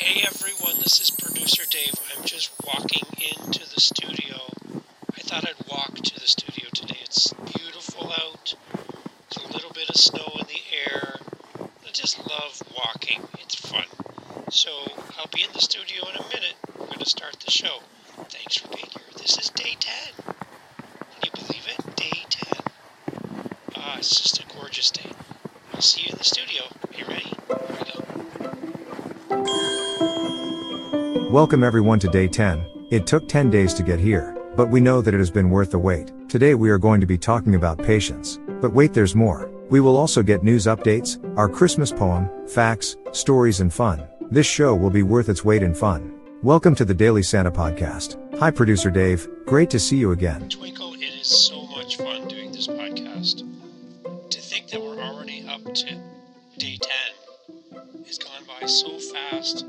Hey everyone, this is producer Dave. I'm just walking into the studio. I thought I'd walk to the studio today. It's beautiful out. There's a little bit of snow in the air. I just love walking. It's fun. So I'll be in the studio in a minute. We're going to start the show. Thanks for being here. This is day 10. Can you believe it? Day 10. Ah, it's just a gorgeous day. I'll see you in the studio. Are you ready? Welcome everyone to day 10. It took 10 days to get here, but we know that it has been worth the wait. Today we are going to be talking about patience. But wait, there's more. We will also get news updates, our Christmas poem, facts, stories, and fun. This show will be worth its weight in fun. Welcome to the Daily Santa Podcast. Hi, producer Dave. Great to see you again. Twinkle, it is so much fun doing this podcast. To think that we're already up to day 10 has gone by so fast,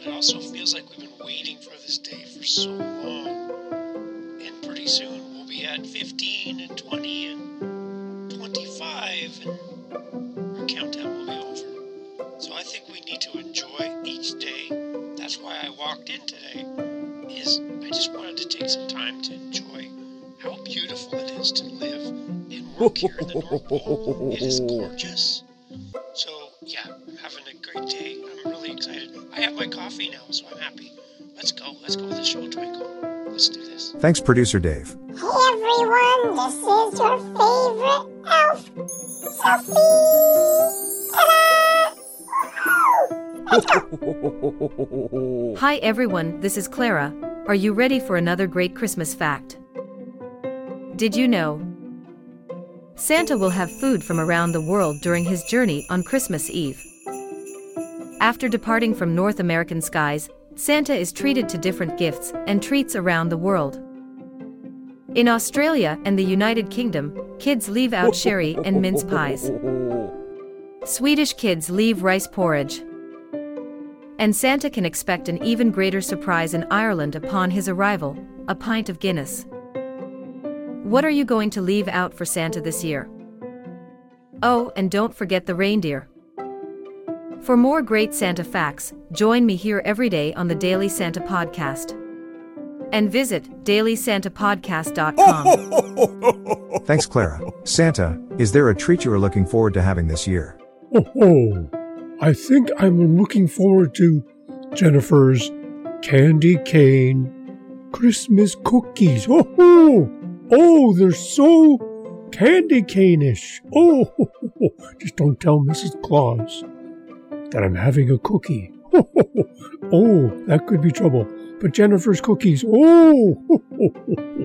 it also feels like we've been waiting for this day for so long. And pretty soon we'll be at 15 and 20 and 25, and our countdown will be over. So I think we need to enjoy each day. That's why I walked in today. Is I just wanted to take some time to enjoy how beautiful it is to live and work here in the North Pole. It is gorgeous. Have my coffee now, so I'm happy. Let's go. Let's go with the show, Twinkle. Let's do this. Thanks, producer Dave. Hey everyone, this is your favorite elf, Sophie! Ta-da! Let's go! Hi everyone, this is Clara. Are you ready for another great Christmas fact? Did you know? Santa will have food from around the world during his journey on Christmas Eve. After departing from North American skies, Santa is treated to different gifts and treats around the world. In Australia and the United Kingdom, kids leave out sherry and mince pies. Swedish kids leave rice porridge. And Santa can expect an even greater surprise in Ireland upon his arrival a pint of Guinness. What are you going to leave out for Santa this year? Oh, and don't forget the reindeer. For more great Santa facts, join me here every day on the Daily Santa Podcast. And visit dailysantapodcast.com. Thanks, Clara. Santa, is there a treat you are looking forward to having this year? Oh, oh, I think I'm looking forward to Jennifer's candy cane Christmas cookies. Oh, oh, oh they're so candy cane-ish. Oh, just don't tell Mrs. Claus that I'm having a cookie. Oh, that could be trouble. But Jennifer's cookies. Oh,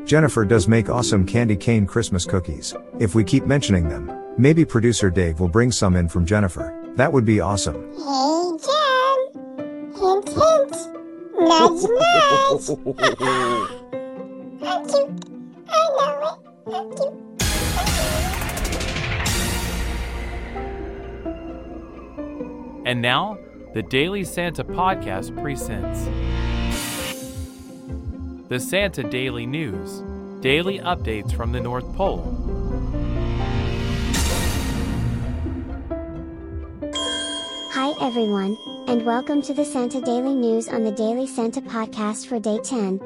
Jennifer does make awesome candy cane Christmas cookies. If we keep mentioning them, maybe producer Dave will bring some in from Jennifer. That would be awesome. Hey Jen! Hint hint! Nudge nudge! I'm cute! I know it! I'm cute! And now, the Daily Santa Podcast presents the Santa Daily News Daily Updates from the North Pole. Hi everyone, and welcome to the Santa Daily News on the Daily Santa podcast for day 10.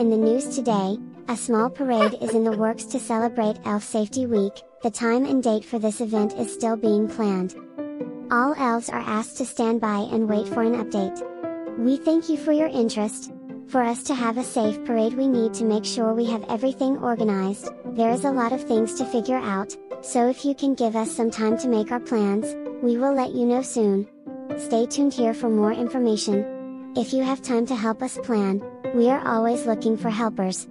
In the news today, a small parade is in the works to celebrate Elf Safety Week. The time and date for this event is still being planned. All elves are asked to stand by and wait for an update. We thank you for your interest. For us to have a safe parade, we need to make sure we have everything organized. There is a lot of things to figure out, so if you can give us some time to make our plans, we will let you know soon. Stay tuned here for more information. If you have time to help us plan, we are always looking for helpers.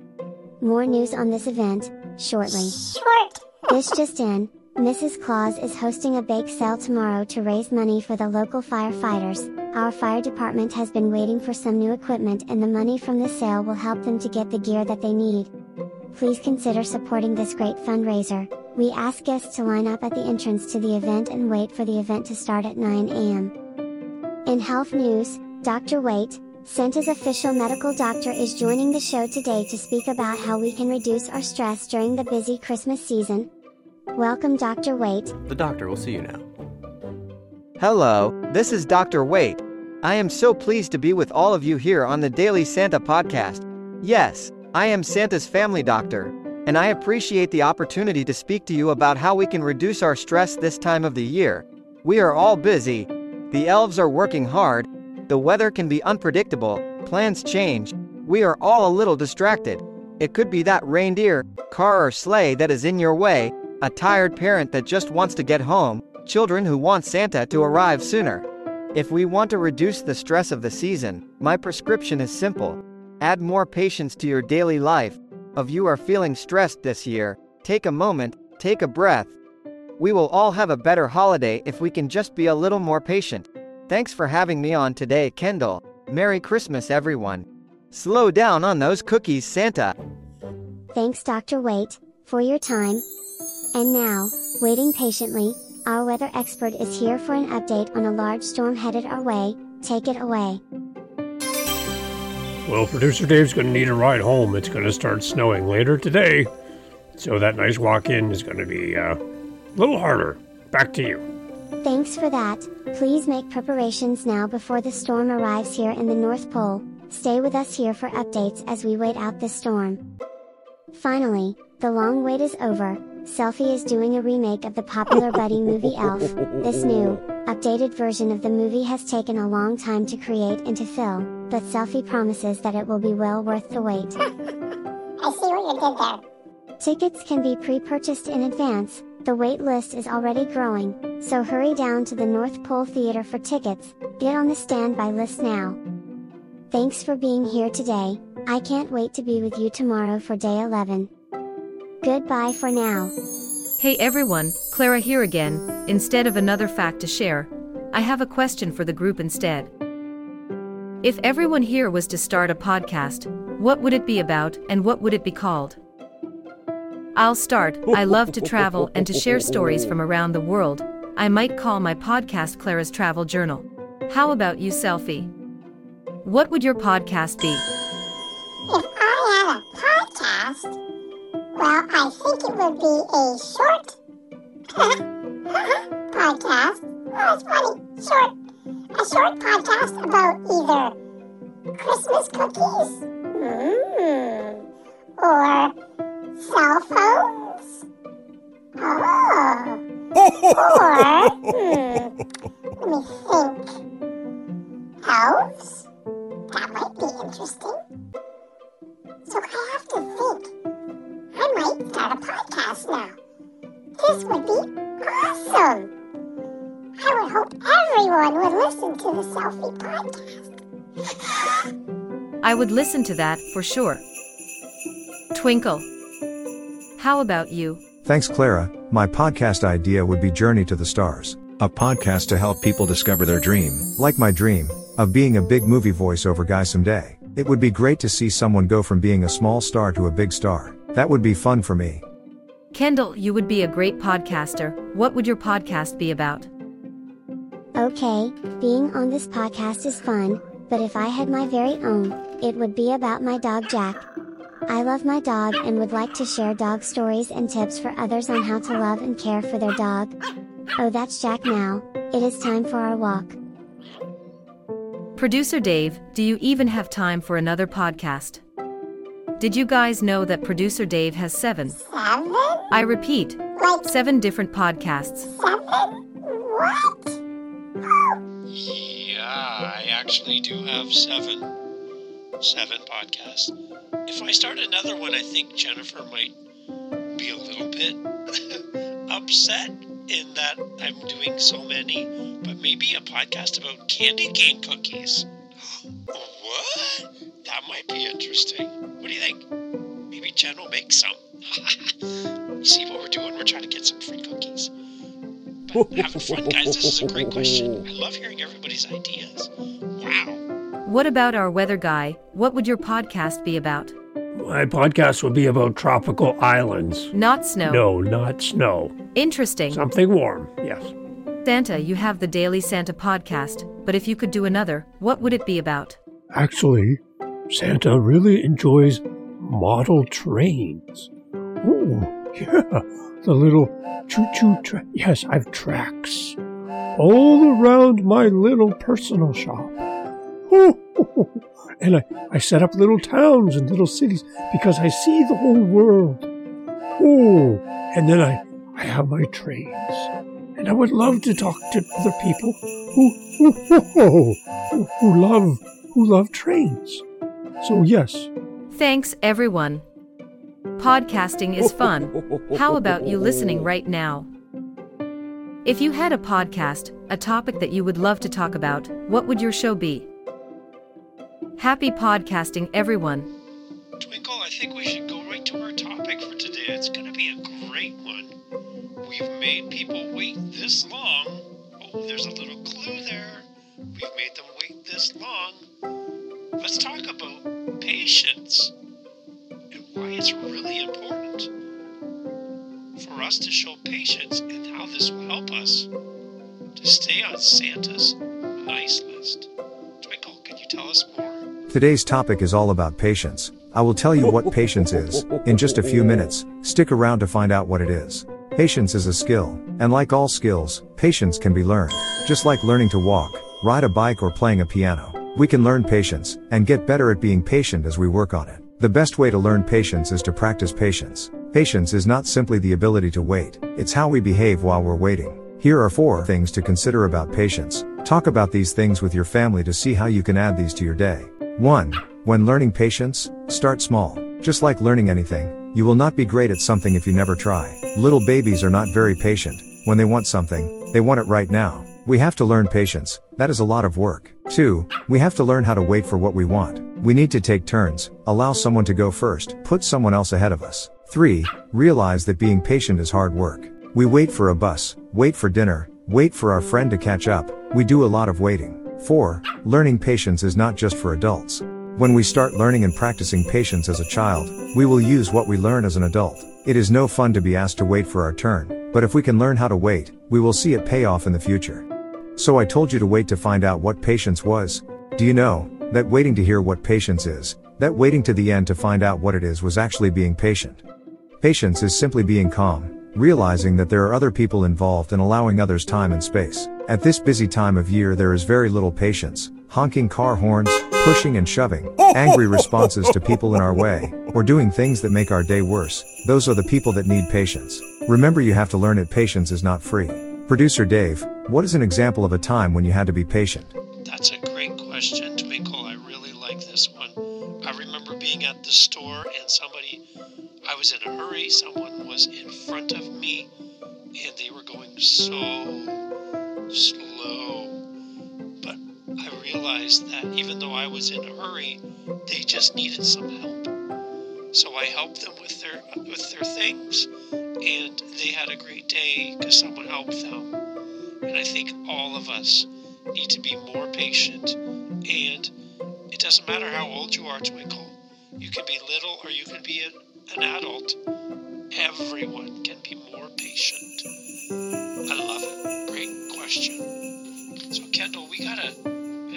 More news on this event, shortly. Short! This just in, Mrs. Claus is hosting a bake sale tomorrow to raise money for the local firefighters. Our fire department has been waiting for some new equipment and the money from the sale will help them to get the gear that they need. Please consider supporting this great fundraiser. We ask guests to line up at the entrance to the event and wait for the event to start at 9 a.m. In health news, Dr. Wait, Santa's official medical doctor is joining the show today to speak about how we can reduce our stress during the busy Christmas season. Welcome Dr. Wait. The doctor will see you now. Hello, this is Dr. Wait. I am so pleased to be with all of you here on the Daily Santa podcast. Yes, I am Santa's family doctor, and I appreciate the opportunity to speak to you about how we can reduce our stress this time of the year. We are all busy, the elves are working hard, the weather can be unpredictable, plans change, we are all a little distracted. It could be that reindeer, car, or sleigh that is in your way, a tired parent that just wants to get home, children who want Santa to arrive sooner. If we want to reduce the stress of the season, my prescription is simple. Add more patience to your daily life. If you are feeling stressed this year, take a moment, take a breath. We will all have a better holiday if we can just be a little more patient. Thanks for having me on today, Kendall. Merry Christmas, everyone. Slow down on those cookies, Santa. Thanks, Dr. Wait, for your time. And now, waiting patiently, our weather expert is here for an update on a large storm headed our way. Take it away. Well, producer Dave's going to need a ride home. It's going to start snowing later today. So that nice walk in is going to be uh, a little harder. Back to you. Thanks for that. Please make preparations now before the storm arrives here in the North Pole. Stay with us here for updates as we wait out the storm. Finally, the long wait is over. Selfie is doing a remake of the popular buddy movie Elf. This new, updated version of the movie has taken a long time to create and to fill, but Selfie promises that it will be well worth the wait. I see what you did there. Tickets can be pre-purchased in advance. The wait list is already growing, so hurry down to the North Pole Theater for tickets. Get on the standby list now. Thanks for being here today. I can't wait to be with you tomorrow for day 11. Goodbye for now. Hey everyone, Clara here again. Instead of another fact to share, I have a question for the group instead. If everyone here was to start a podcast, what would it be about and what would it be called? I'll start. I love to travel and to share stories from around the world. I might call my podcast Clara's Travel Journal. How about you, Selfie? What would your podcast be? Well, I think it would be a short podcast. Oh, it's funny. Short. A short podcast about either Christmas cookies mm, or cell phones. Oh. or, hmm, let me think. Elves? That might be interesting. Might a podcast now. This would be awesome. I would hope everyone would listen to the Selfie podcast. I would listen to that for sure. Twinkle. How about you? Thanks, Clara. My podcast idea would be Journey to the Stars, a podcast to help people discover their dream, like my dream, of being a big movie voiceover guy someday. It would be great to see someone go from being a small star to a big star. That would be fun for me. Kendall, you would be a great podcaster. What would your podcast be about? Okay, being on this podcast is fun, but if I had my very own, it would be about my dog Jack. I love my dog and would like to share dog stories and tips for others on how to love and care for their dog. Oh, that's Jack now. It is time for our walk. Producer Dave, do you even have time for another podcast? Did you guys know that producer Dave has seven? Seven? I repeat, Like seven different podcasts. seven? What? Yeah, I actually do have seven. Seven podcasts. If I start another one, I think Jennifer might be a little bit upset in that I'm doing so many, but maybe a podcast about candy cane cookies. What? That might be interesting. What do you think? Maybe Jen will make some. you see what we're doing? We're trying to get some free cookies. But um, having fun, guys, this is a great question. I love hearing everybody's ideas. Wow. What about our weather guy? What would your podcast be about? My podcast would be about tropical islands. Not snow. No, not snow. Interesting. Something warm, yes. Santa, you have the Daily Santa podcast, but if you could do another, what would it be about? Actually, Santa really enjoys model trains. Oh, yeah, the little choo choo train. Yes, I've tracks all around my little personal shop. and I, I set up little towns and little cities because I see the whole world. Oh, and then I, I have my trains. And I would love to talk to other people who, who, who, who, who love who love trains. So yes. Thanks everyone. Podcasting is fun. How about you listening right now? If you had a podcast, a topic that you would love to talk about, what would your show be? Happy podcasting, everyone. Twinkle, I think we should go right to our topic for today. It's going to be a great one. We've made people wait this long. Oh, there's a little clue there. We've made them wait this long. Let's talk about patience and why it's really important for us to show patience and how this will help us to stay on Santa's nice list. Twinkle, can you tell us more? Today's topic is all about patience. I will tell you what patience is in just a few minutes. Stick around to find out what it is. Patience is a skill, and like all skills, patience can be learned. Just like learning to walk, ride a bike, or playing a piano. We can learn patience and get better at being patient as we work on it. The best way to learn patience is to practice patience. Patience is not simply the ability to wait, it's how we behave while we're waiting. Here are four things to consider about patience. Talk about these things with your family to see how you can add these to your day. 1. When learning patience, start small. Just like learning anything, you will not be great at something if you never try. Little babies are not very patient. When they want something, they want it right now. We have to learn patience. That is a lot of work. 2. We have to learn how to wait for what we want. We need to take turns, allow someone to go first, put someone else ahead of us. 3. Realize that being patient is hard work. We wait for a bus, wait for dinner, wait for our friend to catch up. We do a lot of waiting. 4. Learning patience is not just for adults. When we start learning and practicing patience as a child, we will use what we learn as an adult. It is no fun to be asked to wait for our turn, but if we can learn how to wait, we will see it pay off in the future. So I told you to wait to find out what patience was. Do you know, that waiting to hear what patience is, that waiting to the end to find out what it is was actually being patient. Patience is simply being calm, realizing that there are other people involved and allowing others time and space. At this busy time of year there is very little patience, honking car horns, pushing and shoving, angry responses to people in our way, or doing things that make our day worse. Those are the people that need patience. Remember you have to learn it patience is not free. Producer Dave, what is an example of a time when you had to be patient? That's a great question, Twinkle. I really like this one. I remember being at the store and somebody, I was in a hurry, someone was in front of me, and they were going so slow But I realized that even though I was in a hurry, they just needed some help. So I helped them with their with their things, and they had a great day because someone helped them. And I think all of us need to be more patient. And it doesn't matter how old you are, Twinkle. You can be little or you can be an adult. Everyone can be more patient. I love it. Great question. So Kendall, we gotta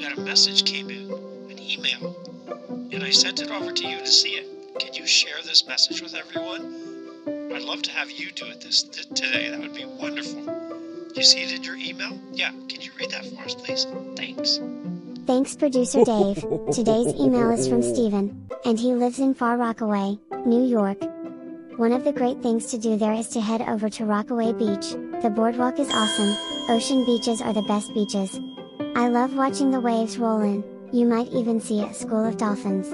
that a message came in, an email, and I sent it over to you to see it. Can you share this message with everyone? I'd love to have you do it this t- today. That would be wonderful. You see it in your email? Yeah. Can you read that for us, please? Thanks. Thanks, producer Dave. Today's email is from Steven, and he lives in Far Rockaway, New York. One of the great things to do there is to head over to Rockaway Beach. The boardwalk is awesome. Ocean beaches are the best beaches. I love watching the waves roll in, you might even see a school of dolphins.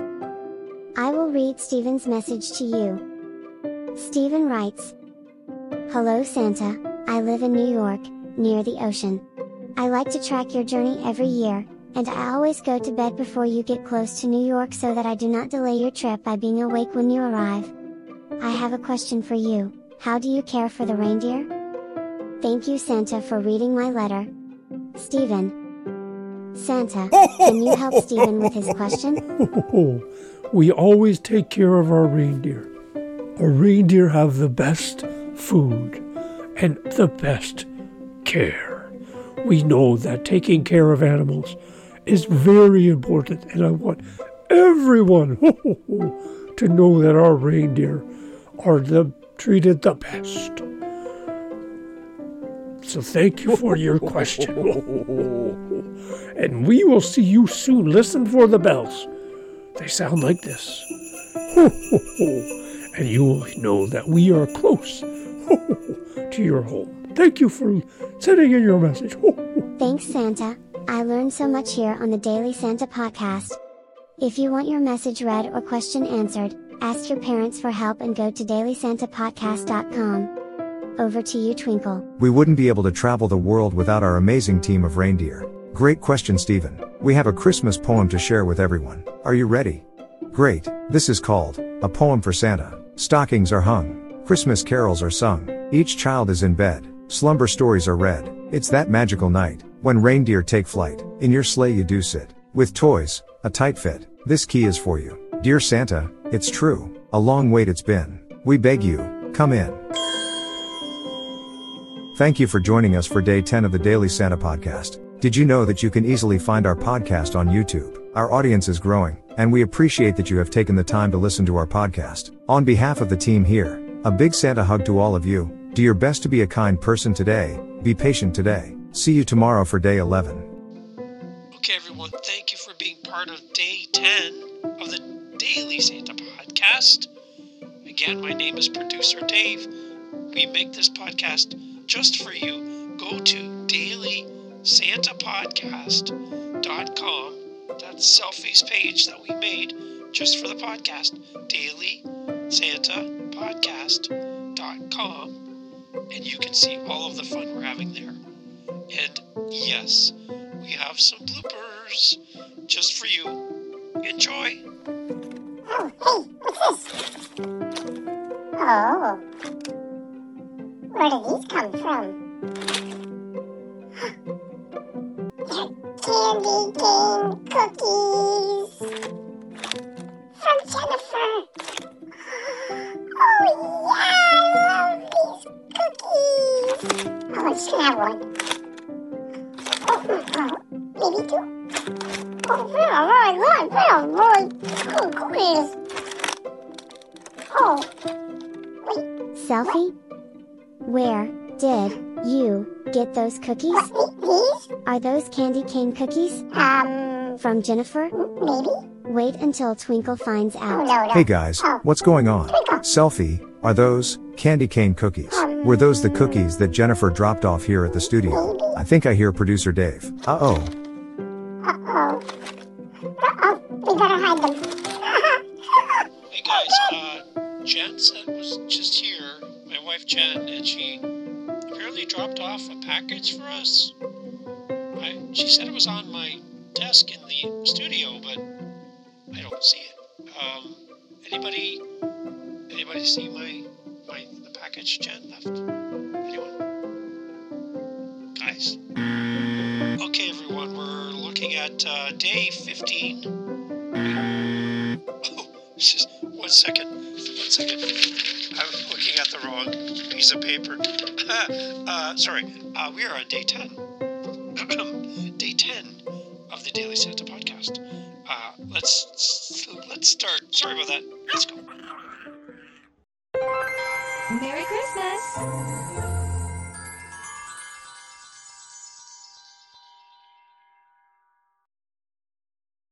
I will read Steven's message to you. Steven writes Hello Santa, I live in New York, near the ocean. I like to track your journey every year, and I always go to bed before you get close to New York so that I do not delay your trip by being awake when you arrive. I have a question for you How do you care for the reindeer? Thank you, Santa, for reading my letter. Stephen. Santa, can you help Stephen with his question? we always take care of our reindeer. Our reindeer have the best food and the best care. We know that taking care of animals is very important, and I want everyone to know that our reindeer are the treated the best. So thank you for your question. and we will see you soon. Listen for the bells. They sound like this. and you will know that we are close to your home. Thank you for sending in your message. Thanks, Santa. I learned so much here on the Daily Santa podcast. If you want your message read or question answered, ask your parents for help and go to dailysantapodcast.com. Over to you, Twinkle. We wouldn't be able to travel the world without our amazing team of reindeer. Great question, Stephen. We have a Christmas poem to share with everyone. Are you ready? Great. This is called A Poem for Santa. Stockings are hung. Christmas carols are sung. Each child is in bed. Slumber stories are read. It's that magical night when reindeer take flight. In your sleigh you do sit. With toys, a tight fit. This key is for you. Dear Santa, it's true. A long wait it's been. We beg you, come in. Thank you for joining us for day 10 of the Daily Santa podcast. Did you know that you can easily find our podcast on YouTube? Our audience is growing, and we appreciate that you have taken the time to listen to our podcast. On behalf of the team here, a big Santa hug to all of you. Do your best to be a kind person today, be patient today. See you tomorrow for day 11. Okay, everyone, thank you for being part of day 10 of the Daily Santa podcast. Again, my name is producer Dave. We make this podcast just for you. Go to dailysantapodcast.com. That's Selfie's page that we made just for the podcast. dailysantapodcast.com. And you can see all of the fun we're having there. And yes, we have some bloopers just for you. Enjoy. Oh, hey, what's this? Oh. Where did these come from? Candy cane cookies. From Jennifer. Oh, yeah, I love these cookies. Oh, I'm just gonna have one. Oh, oh, oh, maybe two. Oh, real, really good, real, really cool cookies. Oh, wait, Selfie? Where did you get those cookies? Th- these? Are those candy cane cookies? Um, From Jennifer? maybe? Wait until Twinkle finds Oh, out. no, no. Hey guys, what's going on? Selfie, are those candy cane cookies? Were those the cookies that Jennifer dropped off here at the studio? I think I hear producer Dave. Uh oh. Uh-oh. Uh-oh, we better hide them. Hey guys, uh, Jen said was just here, my wife Jen, and she apparently dropped off a package for us. I, said it was on my desk in the studio, but I don't see it. Um, anybody, anybody see my, my, the package Jen left? Anyone? Guys? Okay, everyone, we're looking at uh, day 15. Oh, just one second. One second. I'm looking at the wrong piece of paper. uh, sorry. Uh, we are on day 10. Day 10 of the Daily Santa podcast. Uh, let's let's start. Sorry about that. Let's go. Merry Christmas!